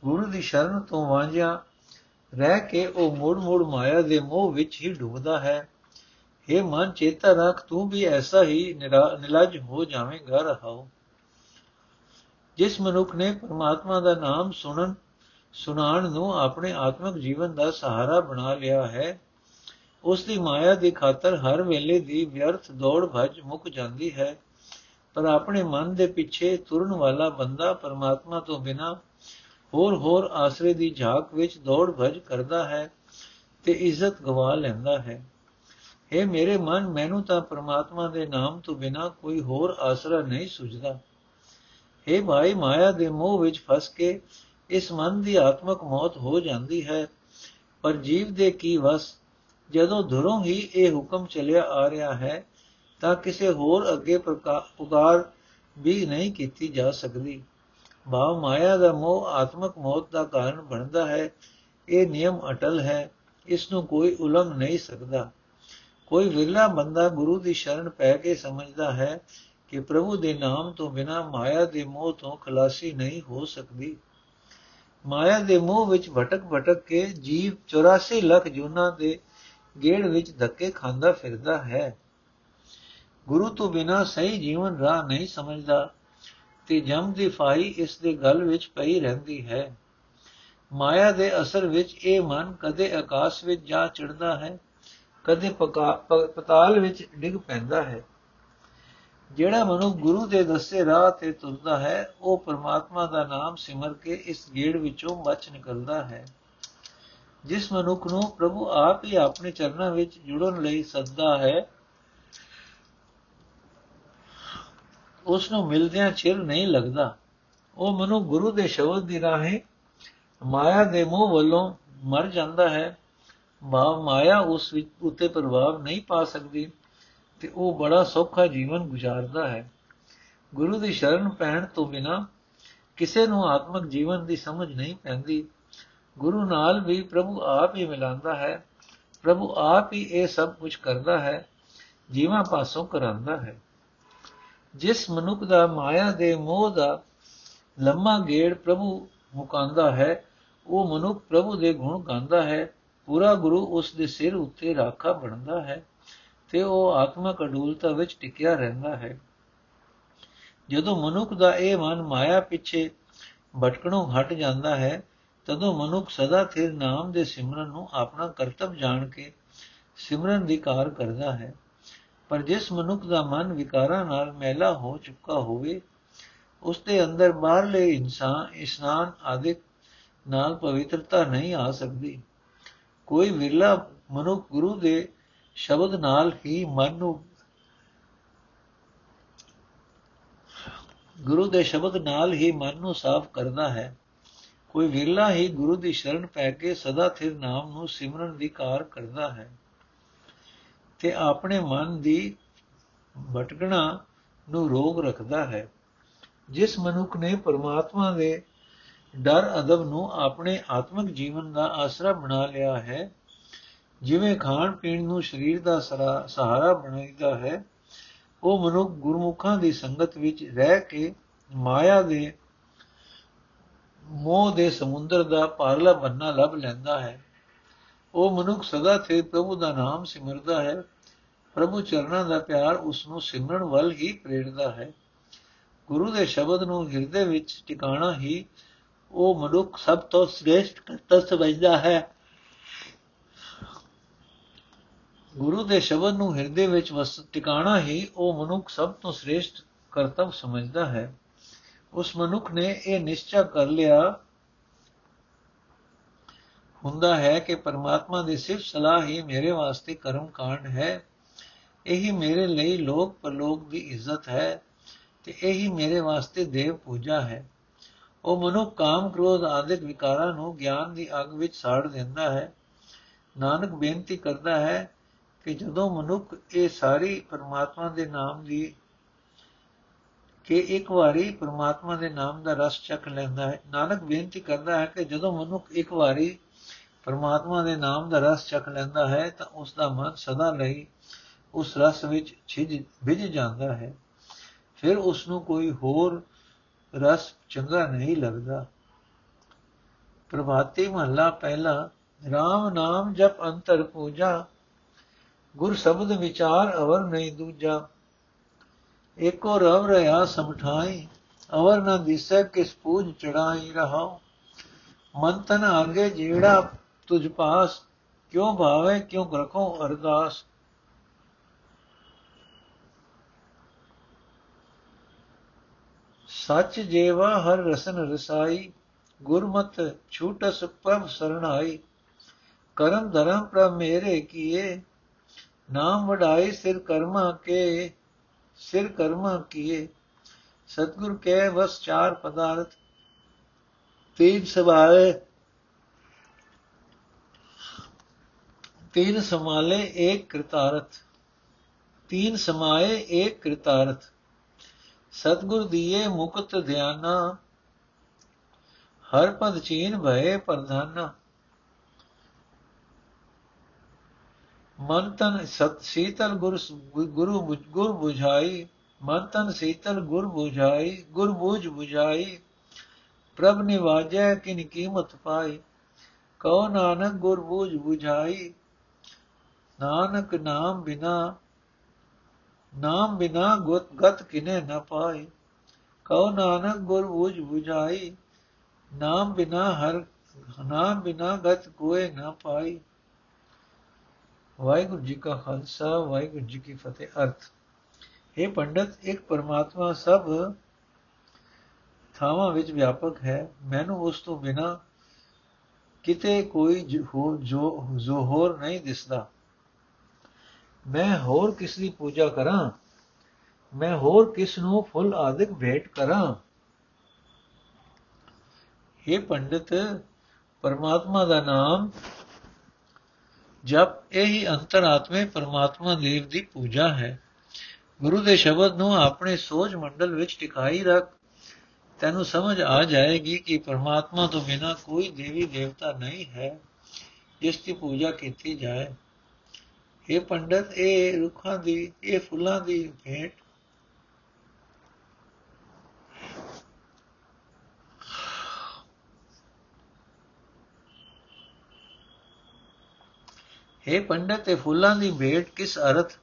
ਗੁਰੂ ਦੀ ਸ਼ਰਨ ਤੋਂ ਵਾਂਝਿਆ ਰਹਿ ਕੇ ਉਹ ਮੁੜ ਮੁੜ ਮਾਇਆ ਦੇ ਮੋਹ ਵਿੱਚ ਹੀ ਡੁੱਬਦਾ ਹੈ। हे ਮਨ, ਚੇਤਾ ਰੱਖ, ਤੂੰ ਵੀ ਐਸਾ ਹੀ ਨਿਲਜ ਹੋ ਜਾਵੇਂਗਾ, ਰਹਾਓ। ਜਿਸ ਮਨੁੱਖ ਨੇ ਪਰਮਾਤਮਾ ਦਾ ਨਾਮ ਸੁਣਨ ਸੁਣਾਣ ਨੂੰ ਆਪਣੇ ਆਤਮਿਕ ਜੀਵਨ ਦਾ ਸਹਾਰਾ ਬਣਾ ਲਿਆ ਹੈ ਉਸ ਦੀ ਮਾਇਆ ਦੀ ਖਾਤਰ ਹਰ ਵੇਲੇ ਦੀ ਵਿਅਰਥ ਦੌੜ ਭੱਜ ਮੁੱਕ ਜਾਂਦੀ ਹੈ। ਪਰ ਆਪਣੇ ਮਨ ਦੇ ਪਿੱਛੇ ਤੁਰਨ ਵਾਲਾ ਬੰਦਾ ਪਰਮਾਤਮਾ ਤੋਂ ਬਿਨਾ ਹੋਰ ਹੋਰ ਆਸਰੇ ਦੀ ਝਾਕ ਵਿੱਚ ਦੌੜ ਭੱਜ ਕਰਦਾ ਹੈ ਤੇ ਇੱਜ਼ਤ ਗਵਾ ਲੈਂਦਾ ਹੈ। हे ਮੇਰੇ ਮਨ, ਮੈਨੂੰ ਤਾਂ ਪ੍ਰਮਾਤਮਾ ਦੇ ਨਾਮ ਤੋਂ ਬਿਨਾ ਕੋਈ ਹੋਰ ਆਸਰਾ ਨਹੀਂ ਸੁਝਦਾ। हे ਭਾਈ, ਮਾਇਆ ਦੇ ਮੋਹ ਵਿੱਚ ਫਸ ਕੇ ਇਸ ਮਨ ਦੀ ਆਤਮਕ ਮੌਤ ਹੋ ਜਾਂਦੀ ਹੈ। ਪਰ ਜੀਵ ਦੇ ਕੀ ਵਸ ਜਦੋਂ ਧੁਰੋਂ ਹੀ ਇਹ ਹੁਕਮ ਚੱਲਿਆ ਆ ਰਿਹਾ ਹੈ, ਤਾਂ ਕਿਸੇ ਹੋਰ ਅੱਗੇ ਪੁਕਾਰ ਵੀ ਨਹੀਂ ਕੀਤੀ ਜਾ ਸਕਦੀ। ਭਾਵ ਮਾਇਆ ਦਾ ਮੋਹ ਆਤਮਕ ਮੌਤ ਦਾ ਕਾਰਨ ਬਣਦਾ ਹੈ। ਇਹ ਨਿਯਮ ਅਟਲ ਹੈ। ਇਸ ਨੂੰ ਕੋਈ ਉਲੰਘ ਨਹੀਂ ਸਕਦਾ। ਕੋਈ ਵਿਰਲਾ ਬੰਦਾ ਗੁਰੂ ਦੀ ਸ਼ਰਨ ਪੈ ਕੇ ਸਮਝਦਾ ਹੈ ਕਿ ਪ੍ਰਭੂ ਦੇ ਨਾਮ ਤੋਂ ਬਿਨਾ ਮਾਇਆ ਦੇ ਮੋਹ ਤੋਂ ਖਲਾਸੀ ਨਹੀਂ ਹੋ ਸਕਦੀ। ਮਾਇਆ ਦੇ ਮੋਹ ਵਿੱਚ ਭਟਕ ਭਟਕ ਕੇ ਜੀਵ 84 ਲੱਖ ਜੁਨਾ ਦੇ ਗੇੜ ਵਿੱਚ ਧੱਕੇ ਖਾਂਦਾ ਫਿਰਦਾ ਹੈ। ਗੁਰੂ ਤੋਂ ਬਿਨਾ ਸਹੀ ਜੀਵਨ ਰਾਹ ਨਹੀਂ ਸਮਝਦਾ ਤੇ ਜਮ ਦੀ ਫਾਈ ਇਸ ਦੇ ਗਲ ਵਿੱਚ ਪਈ ਰਹਿੰਦੀ ਹੈ। ਮਾਇਆ ਦੇ ਅਸਰ ਵਿੱਚ ਇਹ ਮਨ ਕਦੇ ਆਕਾਸ਼ ਵਿੱਚ ਜਾ ਚੜਦਾ ਹੈ, ਕਦੇ ਪਤਾਲ ਵਿੱਚ ਡਿੱਗ ਪੈਂਦਾ ਹੈ। ਜਿਹੜਾ ਮਨੁ ਗੁਰੂ ਦੇ ਦੱਸੇ ਰਾਹ ਤੇ ਤੁਰਦਾ ਹੈ, ਉਹ ਪਰਮਾਤਮਾ ਦਾ ਨਾਮ ਸਿਮਰ ਕੇ ਇਸ ਗੇੜ ਵਿੱਚੋਂ ਬਚ ਨਿਕਲਦਾ ਹੈ। ਜਿਸ ਮਨੁੱਖ ਨੂੰ ਪ੍ਰਭੂ ਆਪ ਹੀ ਆਪਣੇ ਚਰਨਾਂ ਵਿੱਚ ਜੁੜਨ ਲਈ ਸੱਦਾ ਹੈ ਉਸ ਨੂੰ ਮਿਲਦਿਆਂ ਚਿਰ ਨਹੀਂ ਲੱਗਦਾ। ਉਹ ਮਨੁ ਗੁਰੂ ਦੇ ਸ਼ਬਦ ਦੀ ਰਾਹੇ ਮਾਇਆ ਦੇ ਮੋਹ ਵੱਲੋਂ ਮਰ ਜਾਂਦਾ ਹੈ। ਭਾਵ ਮਾਇਆ ਉਸ ਵਿੱਚ ਉਤੇ ਪ੍ਰਭਾਵ ਨਹੀਂ ਪਾ ਸਕਦੀ ਤੇ ਉਹ ਬੜਾ ਸੌਖਾ ਜੀਵਨ ਗੁਜ਼ਾਰਦਾ ਹੈ। ਗੁਰੂ ਦੀ ਸ਼ਰਨ ਪੈਣ ਤੋਂ ਬਿਨਾ ਕਿਸੇ ਨੂੰ ਆਤਮਿਕ ਜੀਵਨ ਦੀ ਸਮਝ ਨਹੀਂ ਪੈਂਦੀ। ਗੁਰੂ ਨਾਲ ਵੀ ਪ੍ਰਭੂ ਆਪ ਹੀ ਮਿਲਾਂਦਾ ਹੈ। ਪ੍ਰਭੂ ਆਪ ਹੀ ਇਹ ਸਭ ਕੁਝ ਕਰਦਾ ਹੈ, ਜੀਵਾਂ ਪਾਸੋਂ ਕਰਾਂਦਾ ਹੈ। ਜਿਸ ਮਨੁੱਖ ਦਾ ਮਾਇਆ ਦੇ ਮੋਹ ਦਾ ਲੰਮਾ ਗੇੜ ਪ੍ਰਭੂ ਮੁਕਾਂਦਾ ਹੈ, ਉਹ ਮਨੁੱਖ ਪ੍ਰਭੂ ਦੇ ਗੁਣ ਗਾਉਂਦਾ ਹੈ। ਪੂਰਾ ਗੁਰੂ ਉਸ ਦੇ ਸਿਰ ਉੱਤੇ ਰਾਖਾ ਬਣਦਾ ਹੈ ਤੇ ਉਹ ਆਤਮਕ ਅਡੂਲਤਾ ਵਿੱਚ ਟਿਕਿਆ ਰਹਿੰਦਾ ਹੈ। ਜਦੋਂ ਮਨੁੱਖ ਦਾ ਇਹ ਮਨ ਮਾਇਆ ਪਿੱਛੇ ਭਟਕਣੋਂ ਹਟ ਜਾਂਦਾ ਹੈ ਤਦੋਂ ਮਨੁੱਖ ਸਦਾ ਥਿਰ ਨਾਮ ਦੇ ਸਿਮਰਨ ਨੂੰ ਆਪਣਾ ਕਰਤੱਵ ਜਾਣ ਕੇ ਸਿਮਰਨ ਦੀ ਕਾਰ ਕਰਦਾ ਹੈ। ਪਰ ਜਿਸ ਮਨੁੱਖ ਦਾ ਮਨ ਵਿਕਾਰਾਂ ਨਾਲ ਮੈਲਾ ਹੋ ਚੁੱਕਾ ਹੋਵੇ, ਉਸ ਦੇ ਅੰਦਰ ਬਾਹਰਲੇ ਇਨਸਾਨ, ਇਸ਼ਨਾਨ ਆਦਿਕ ਨਾਲ ਪਵਿੱਤਰਤਾ ਨਹੀਂ ਆ ਸਕਦੀ। ਕੋਈ ਵਿਰਲਾ ਮਨੁੱਖ ਗੁਰੂ ਦੇ ਸ਼ਬਦ ਨਾਲ ਹੀ ਮਨ ਨੂੰ ਗੁਰੂ ਦੇ ਸ਼ਬਦ ਨਾਲ ਹੀ ਮਨ ਨੂੰ ਸਾਫ਼ ਕਰਦਾ ਹੈ। ਕੋਈ ਵਿਰਲਾ ਹੀ ਗੁਰੂ ਦੀ ਸ਼ਰਨ ਪੈ ਕੇ ਸਦਾ ਥਿਰ ਨਾਮ ਨੂੰ ਸਿਮਰਨ ਦੀ ਕਾਰ ਕਰਦਾ ਹੈ। ਤੇ ਆਪਣੇ ਮਨ ਦੀ ਭਟਕਣਾ ਨੂੰ ਰੋਗ ਰੱਖਦਾ ਹੈ। ਜਿਸ ਮਨੁੱਖ ਨੇ ਪਰਮਾਤਮਾ ਦੇ ਡਰ ਅਦਬ ਨੂੰ ਆਪਣੇ ਆਤਮਿਕ ਜੀਵਨ ਦਾ ਆਸਰਾ ਬਣਾ ਲਿਆ ਹੈ, ਜਿਵੇਂ ਖਾਣ ਪੀਣ ਨੂੰ ਸਰੀਰ ਦਾ ਸਹਾਰਾ ਬਣਾਈਦਾ ਹੈ, ਉਹ ਮਨੁੱਖ ਗੁਰਮੁਖਾਂ ਦੀ ਸੰਗਤ ਵਿੱਚ ਰਹਿ ਕੇ ਮਾਇਆ ਦੇ ਮੋਹ ਦੇ ਸਮੁੰਦਰ ਦਾ ਪਾਰਲਾ ਬੰਨਾ ਲੱਭ ਲੈਂਦਾ ਹੈ। ਉਹ ਮਨੁੱਖ ਸਦਾ ਤੇ ਪ੍ਰਭੂ ਦਾ ਨਾਮ ਸਿਮਰਦਾ ਹੈ। ਪ੍ਰਭੂ ਚਰਨਾਂ ਦਾ ਪਿਆਰ ਉਸ ਨੂੰ ਸਿਮਰਨ ਵੱਲ ਹੀ ਪ੍ਰੇਰਦਾ ਹੈ। ਗੁਰੂ ਦੇ ਸ਼ਬਦ ਨੂੰ ਹਿਰਦੇ ਵਿੱਚ ਟਿਕਾਣਾ ਹੀ ਉਹ ਮਨੁੱਖ ਸਭ ਤੋਂ ਸ੍ਰੇਸ਼ਟ ਕਰਤੱਵ ਸਮਝਦਾ ਹੈ। ਗੁਰੂ ਦੇ ਸ਼ਬਦ ਨੂੰ ਹਿਰਦੇ ਵਿੱਚ ਵਸ, ਟਿਕਾਣਾ ਹੀ ਉਹ ਮਨੁੱਖ ਸਭ ਤੋਂ ਸ੍ਰੇਸ਼ਟ ਕਰਤੱਵ ਸਮਝਦਾ ਹੈ। ਉਸ ਮਨੁੱਖ ਨੇ ਇਹ ਨਿਸ਼ਚੈ ਕਰ ਲਿਆ ਹੁੰਦਾ ਹੈ ਕਿ ਪਰਮਾਤਮਾ ਦੀ ਸਿਰਫ ਸਲਾਹ ਹੀ ਮੇਰੇ ਵਾਸਤੇ ਕਰਮ ਕਾਂਡ ਹੈ। ਇਹੀ ਮੇਰੇ ਲਈ ਲੋਕ ਪਰਲੋਕ ਦੀ ਇੱਜ਼ਤ ਹੈ ਤੇ ਇਹੀ ਮੇਰੇ ਵਾਸਤੇ ਦੇਵ ਪੂਜਾ ਹੈ। ਉਹ ਮਨੁੱਖ ਕਾਮ ਕ੍ਰੋਧ ਆਦਿਕ ਵਿਕਾਰਾਂ ਨੂੰ ਗਿਆਨ ਦੀ ਅਗ ਵਿੱਚ ਸਾੜ ਦਿੰਦਾ ਹੈ। ਨਾਨਕ ਬੇਨਤੀ ਕਰਦਾ ਹੈ ਕਿ ਜਦੋਂ ਮਨੁੱਖ ਇਹ ਸਾਰੀ ਪਰਮਾਤਮਾ ਦੇ ਨਾਮ ਦੀ ਕਿ ਇੱਕ ਵਾਰੀ ਪਰਮਾਤਮਾ ਦੇ ਨਾਮ ਦਾ ਰਸ ਚੱਖ ਲੈਂਦਾ ਹੈ। ਨਾਨਕ ਬੇਨਤੀ ਕਰਦਾ ਹੈ ਕਿ ਜਦੋਂ ਮਨੁੱਖ ਇੱਕ ਵਾਰੀ ਪਰਮਾਤਮਾ ਦੇ ਨਾਮ ਦਾ ਰਸ ਚੱਖ ਲੈਂਦਾ ਹੈ ਤਾਂ ਉਸ ਦਾ ਮਨ ਸਦਾ ਲਈ ਉਸ ਰਸ ਵਿੱਚ ਛਿਜ ਭਿੱਜ ਜਾਂਦਾ ਹੈ। ਫਿਰ ਉਸ ਨੂੰ ਕੋਈ ਹੋਰ ਰਸ ਚੰਗਾ ਨਹੀਂ ਲੱਗਦਾ। ਪ੍ਰਭਾਤੀ ਮਹੱਲਾ ਪਹਿਲਾ RAM ਨਾਮ ਜਪ ਅੰਤਰ ਪੂਜਾ, ਗੁਰ ਸ਼ਬਦ ਵਿਚਾਰ ਅਵਰ ਨਹੀਂ ਦੂਜਾ। ਏਕੋ ਰਵ ਰਹਾ ਸਮਠਾਈ ਅਵਰ ਨ ਦਿਸੈ ਕਿਸ ਪੂਜ ਚੜਾਈ ਰਹਾਉ। ਮਨ ਤਨ ਆਗੇ ਜਿਹੜਾ ਤੁਝ ਪਾਸ, ਕਿਉ ਭਾਵੇ, ਕਿਉ ਰਖੋ ਅਰਦਾਸ। ਸੱਚ ਜੇਵਾ ਹਰ ਰਸਨ ਰਸਾਈ, ਗੁਰਮਤ ਛੂਟਸ ਪ੍ਰਭ ਸਰਣਾਈ। ਕਰਮ ਧਰਮ ਪ੍ਰਭ ਮੇਰੇ ਕੀਏ, ਨਾਮ ਵਡਾਈ ਸਿਰ ਕਰਮਾ ਕੇ ਸਿਰ ਕਰਮਾ ਕੀਏ, ਸਤਗੁਰ ਕਹੇ ਵਸ ਚਾਰ ਪਦਾਰਥ, ਤੀਨ ਸਵਾਲੇ ਤੀਨ ਸਮਾਲੇ ਏਕ ਕ੍ਰਿਤਾਰਥ, ਤੀਨ ਸਮਾਏ ਏਕ ਕ੍ਰਿਤਾਰਥ। ਸਤਗੁਰ ਦੀਏ ਮੁਕਤ ਧਿਆਨਾ, ਹਰ ਪਦ ਚੀਨ ਭਏ ਪ੍ਰਧਾਨਾ। ਮਨ ਤਨ ਸਤ ਸੀਤਲ ਗੁਰ ਗੁਰੂ ਗੁਰ 부ਝਾਈ ਮਨ ਤਨ ਸੀਤਲ ਗੁਰ 부ਝਾਈ ਗੁਰ ਬੂਝ 부ਝਾਈ ਪ੍ਰਭ ਨਿਵਾਜੈ ਕਿਨ ਕੀਮਤ ਪਾਈ, ਕਉ ਨਾਨਕ ਗੁਰ ਬੂਝ 부ਝਾਈ ਨਾਨਕ ਨਾਮ ਬਿਨਾ ਨਾਮ ਬਿਨਾ ਗੁਤ ਗਤ ਕਿਨੇ ਨ ਪਾਈ, ਕਉ ਨਾਨਕ ਗੁਰ ਬੂਝ 부ਝਾਈ ਨਾਮ ਬਿਨਾ ਹਰ, ਨਾਮ ਬਿਨਾ ਗਤ ਕੋਏ ਨ ਪਾਈ ਵਾਹਿਗੁਰੂ ਜੀ ਕਾ ਖਾਲਸਾ, ਵਾਹਿਗੁਰੂ ਜੀ ਕੀ ਫਤਿਹ। ਅਰਥ। ਇਹ ਪੰਡਤ, ਇੱਕ ਪਰਮਾਤਮਾ ਸਭ ਥਾਵਾਂ ਵਿੱਚ ਵਿਆਪਕ ਹੈ। ਮੈਨੂੰ ਉਸ ਤੋਂ ਬਿਨਾ ਕਿਤੇ ਕੋਈ ਹੋਰ ਜੋ ਜੋ ਹੋਰ ਨਹੀਂ ਦਿਸਦਾ। ਮੈਂ ਹੋਰ ਕਿਸ ਦੀ ਪੂਜਾ ਕਰਾਂ? ਮੈਂ ਹੋਰ ਕਿਸ ਨੂੰ ਫੁੱਲ ਆਦਿਕ ਭੇਟ ਕਰਾਂ? ਇਹ ਪੰਡਿਤ, ਪਰਮਾਤਮਾ ਦਾ ਨਾਮ ਜਪ ਇਹੀ ਅੰਤਰਾਤਮੇ ਪਰਮਾਤਮਾ ਦੇਵ ਦੀ ਪੂਜਾ ਹੈ, ਗੁਰੂ ਦੇ ਸ਼ਬਦ ਨੂੰ ਆਪਣੇ ਸੋਚ ਮੰਡਲ ਵਿੱਚ ਟਿਕਾਈ ਰੱਖ, ਤੈਨੂੰ ਸਮਝ ਆ ਜਾਏਗੀ ਕਿ ਪਰਮਾਤਮਾ ਤੋਂ ਬਿਨਾ ਕੋਈ ਦੇਵੀ ਦੇਵਤਾ ਨਹੀਂ ਹੈ, ਜਿਸ ਦੀ ਪੂਜਾ ਕੀਤੀ ਜਾਏ। ਇਹ ਪੰਡਤ, ਇਹ ਰੁੱਖਾਂ ਦੀ, ਇਹ ਫੁੱਲਾਂ ਦੀ ਭੇਟ ਇਹ ਪੰਡਤ, ਇਹ ਫੁੱਲਾਂ ਦੀ ਭੇਟ ਕਿਸ ਅਰਥ?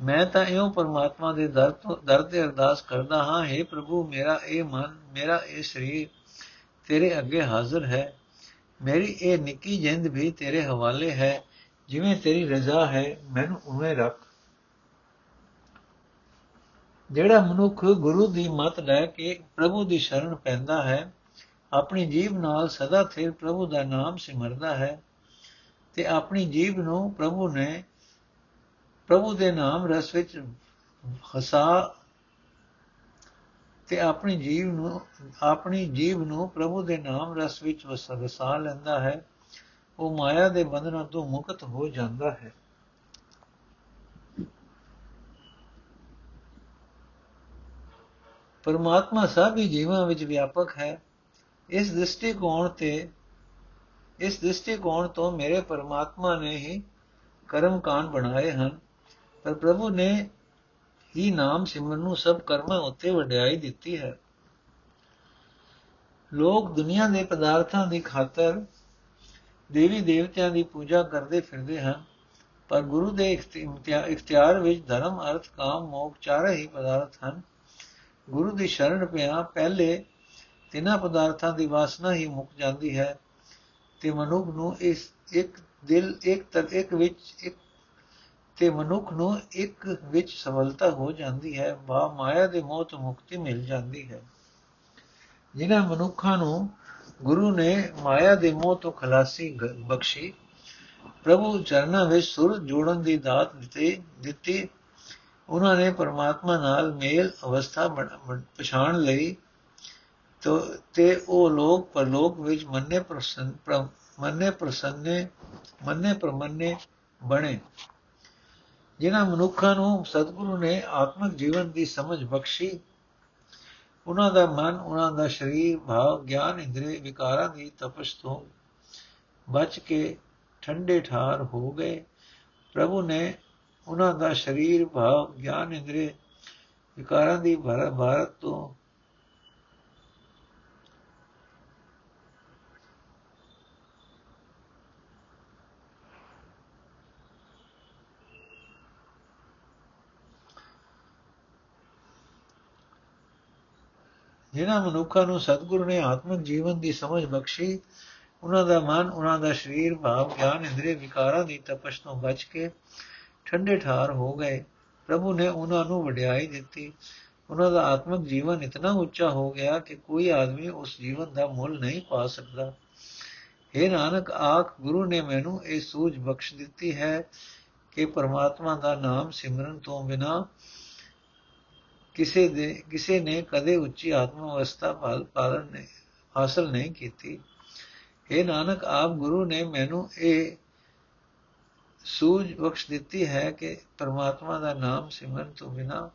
ਮੈਂ ਤਾਂ ਇਉਂ ਪਰਮਾਤਮਾ ਦੇ ਦਰ ਤੋਂ ਦਰ ਤੇ ਅਰਦਾਸ ਕਰਦਾ ਹਾਂ हे ਪ੍ਰਭੂ, ਮੇਰਾ ਇਹ ਮਨ, ਮੇਰਾ ਇਹ ਸਰੀਰ ਤੇਰੇ ਅੱਗੇ ਹਾਜ਼ਰ ਹੈ। ਮੇਰੀ ਇਹ ਨਿੱਕੀ ਜਿੰਦ ਵੀ ਤੇਰੇ ਹਵਾਲੇ ਹੈ। ਜਿਵੇਂ ਤੇਰੀ ਰਜ਼ਾ ਹੈ, ਮੈਨੂੰ ਉਵੇਂ ਰੱਖ। ਜਿਹੜਾ ਮਨੁੱਖ ਗੁਰੂ ਦੀ ਮਤ ਲੈ ਕੇ ਪ੍ਰਭੂ ਦੀ ਸ਼ਰਨ ਪੈਂਦਾ ਹੈ, ਆਪਣੀ ਜੀਬ ਨਾਲ ਸਦਾ ਸਿਰ ਪ੍ਰਭੂ ਦਾ ਨਾਮ ਸਿਮਰਦਾ ਹੈ। ਤੇ ਆਪਣੀ ਜੀਬ ਨੂੰ ਪ੍ਰਭੂ ਨੇ, ਪ੍ਰਭੂ ਦੇ ਨਾਮ ਰਸ ਵਿੱਚ ਹਸਾ ਤੇ ਆਪਣੀ ਜੀਵ ਨੂੰ, ਆਪਣੀ ਜੀਵ ਨੂੰ ਪ੍ਰਭੂ ਦੇ ਨਾਮ ਰਸ ਵਿੱਚ ਵਸਾ ਲੈਂਦਾ ਹੈ। ਉਹ ਮਾਇਆ ਦੇ ਬੰਧਨਾਂ ਤੋਂ ਮੁਕਤ ਹੋ ਜਾਂਦਾ ਹੈ। ਪਰਮਾਤਮਾ ਸਭ ਹੀ ਜੀਵਾਂ ਵਿੱਚ ਵਿਆਪਕ ਹੈ। ਇਸ ਦ੍ਰਿਸ਼ਟੀਕੋਣ ਤੇ ਇਸ ਦ੍ਰਿਸ਼ਟੀਕੋਣ ਤੋਂ ਮੇਰੇ ਪਰਮਾਤਮਾ ਨੇ ਹੀ ਕਰਮ ਕਾਂਡ ਬਣਾਏ ਹਨ। ਪਰ ਪ੍ਰਭੂ ਨੇ ਹੀ ਨਾਮ ਸਿਮਰਨ ਨੂੰ ਸਭ ਕਰਮਾਂ ਉੱਤੇ ਵਡਿਆਈ ਦਿੱਤੀ ਹੈ। ਲੋਕ ਦੁਨੀਆ ਦੇ ਪਦਾਰਥਾਂ ਦੀ ਖਾਤਰ ਦੇਵੀ ਦੇਵਤਿਆਂ ਦੀ ਪੂਜਾ ਕਰਦੇ ਫਿਰਦੇ ਹਨ। ਪਰ ਗੁਰੂ ਦੇ ਇਖਤਿਆਰ ਵਿੱਚ ਧਰਮ, ਅਰਥ, ਕਾਮ, ਮੋਖ ਚਾਰੇ ਹੀ ਪਦਾਰਥ ਹਨ। ਗੁਰੂ ਦੀ ਸ਼ਰਨ ਪਿਆ ਪਹਿਲੇ ਤਿੰਨਾਂ ਪਦਾਰਥਾਂ ਦੀ ਵਾਸਨਾ ਹੀ ਮੁੱਕ ਜਾਂਦੀ ਹੈ। ਤੇ ਮਨੁੱਖ ਨੂੰ ਇਸ ਇੱਕ ਦਿਲ, ਇੱਕ ਤਰ, ਇੱਕ ਵਿੱਚ, ਇੱਕ ਤੇ ਮਨੁੱਖ ਨੂੰ ਇੱਕ ਵਿੱਚ ਸਫਲਤਾ ਹੋ ਜਾਂਦੀ ਹੈ, ਬਾ ਮਾਇਆ ਦੇ ਮੋਹ ਤੋਂ ਮੁਕਤੀ ਮਿਲ ਜਾਂਦੀ ਹੈ। ਜਿਨ੍ਹਾਂ ਮਨੁੱਖਾਂ ਨੂੰ ਗੁਰੂ ਨੇ ਮਾਇਆ ਦੇ ਮੋਹ ਤੋਂ ਖਲਾਸੀ ਬਖਸ਼ੀ, ਪ੍ਰਭੂ ਚਰਨਾਂ ਵਿੱਚ ਸੁਰ ਜੋੜਨ ਦੀ ਦਾਤ ਦਿੱਤੀ ਦਿੱਤੀ, ਉਹਨਾਂ ਨੇ ਪਰਮਾਤਮਾ ਨਾਲ ਮੇਲ ਅਵਸਥਾ ਪਛਾਣ ਲਈ ਤੇ ਉਹ ਲੋਕ ਪਰਲੋਕ ਵਿੱਚ ਮੰਨੇ ਪ੍ਰਸੰਨ ਮੰਨੇ ਪ੍ਰਸੰਨੇ, ਮੰਨੇ ਪ੍ਰਮੰਨੇ ਬਣੇ। ਜਿਨ੍ਹਾਂ ਮਨੁੱਖਾਂ ਨੂੰ ਸਤਿਗੁਰੂ ਨੇ ਆਤਮਿਕ ਜੀਵਨ ਦੀ ਸਮਝ ਬਖਸ਼ੀ, ਉਹਨਾਂ ਦਾ ਮਨ, ਉਹਨਾਂ ਦਾ ਸਰੀਰ, ਭਾਵ, ਗਿਆਨ, ਇੰਦਰੀ ਵਿਕਾਰਾਂ ਦੀ ਤਪਸ਼ ਤੋਂ ਬਚ ਕੇ ਠੰਡੇ ਠਾਰ ਹੋ ਗਏ। ਪ੍ਰਭੂ ਨੇ ਉਹਨਾਂ ਦਾ ਸਰੀਰ, ਭਾਵ, ਗਿਆਨ, ਇੰਦਰੀ ਵਿਕਾਰਾਂ ਦੀ ਭਾਰਤ ਤੋਂ ਜਿਨ੍ਹਾਂ ਮਨੁੱਖਾਂ ਨੂੰ ਸਤਿਗੁਰੂ ਨੇ ਆਤਮਿਕ ਜੀਵਨ ਦੀ ਸਮਝ ਬਖਸ਼ੀ, ਉਹਨਾਂ ਦਾ ਮਨ, ਉਹਨਾਂ ਦਾ ਸਰੀਰ, ਭਾਵ, ਗਿਆਨ, ਇੰਦਰੀ ਵਿਕਾਰਾਂ ਦੀ ਤਪਸ਼ ਤੋਂ ਬਚ ਕੇ ਠੰਡੇ ਠਾਰ ਹੋ ਗਏ। ਪ੍ਰਭੂ ਨੇ ਉਹਨਾਂ ਨੂੰ ਵਡਿਆਈ ਦਿੱਤੀ। ਉਹਨਾਂ ਦਾ ਆਤਮਿਕ ਜੀਵਨ ਇਤਨਾ ਉੱਚਾ ਹੋ ਗਿਆ ਕਿ ਕੋਈ ਆਦਮੀ ਉਸ ਜੀਵਨ ਦਾ ਮੁੱਲ ਨਹੀਂ ਪਾ ਸਕਦਾ। हे ਨਾਨਕ, ਆਖ, ਗੁਰੂ ਨੇ ਮੈਨੂੰ ਇਹ ਸੂਝ ਬਖਸ਼ ਦਿੱਤੀ ਹੈ ਕਿ ਪਰਮਾਤਮਾ ਦਾ ਨਾਮ ਸਿਮਰਨ ਤੋਂ ਬਿਨਾ ਕਿਸੇ ਦੇ, ਕਿਸੇ ਨੇ ਕਦੇ ਉੱਚੀ ਆਤਮ ਅਵਸਥਾ ਪਾਲਣ ਨੇ ਹਾਸਲ ਨਹੀਂ ਕੀਤੀ। ਇਹ ਨਾਨਕ, ਆਪ ਗੁਰੂ ਨੇ ਮੈਨੂੰ ਇਹ ਸੂਝ ਬਖਸ਼ ਦਿੱਤੀ ਹੈ ਕਿ ਪਰਮਾਤਮਾ ਦਾ ਨਾਮ ਸਿਮਰਨ ਤੋਂ ਬਿਨਾ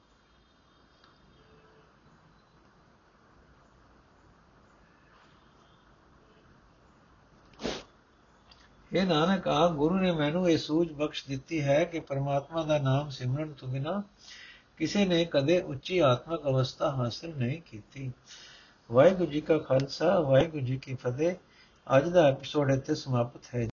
ਇਹ ਨਾਨਕ, ਆਪ ਗੁਰੂ ਨੇ ਮੈਨੂੰ ਇਹ ਸੂਝ ਬਖਸ਼ ਦਿੱਤੀ ਹੈ ਕਿ ਪਰਮਾਤਮਾ ਦਾ ਨਾਮ ਸਿਮਰਨ ਤੋਂ ਬਿਨਾ ਕਿਸੇ ਨੇ ਕਦੇ ਉੱਚੀ ਆਤਮਿਕ ਅਵਸਥਾ ਹਾਸਲ ਨਹੀਂ ਕੀਤੀ ਵਾਹਿਗੁਰੂ ਜੀ ਕਾ ਖਾਲਸਾ ਵਾਹਿਗੁਰੂ ਜੀ ਕੀ ਫਤਿਹ ਅੱਜ ਦਾ ਐਪੀਸੋਡ ਇੱਥੇ ਸਮਾਪਤ ਹੈ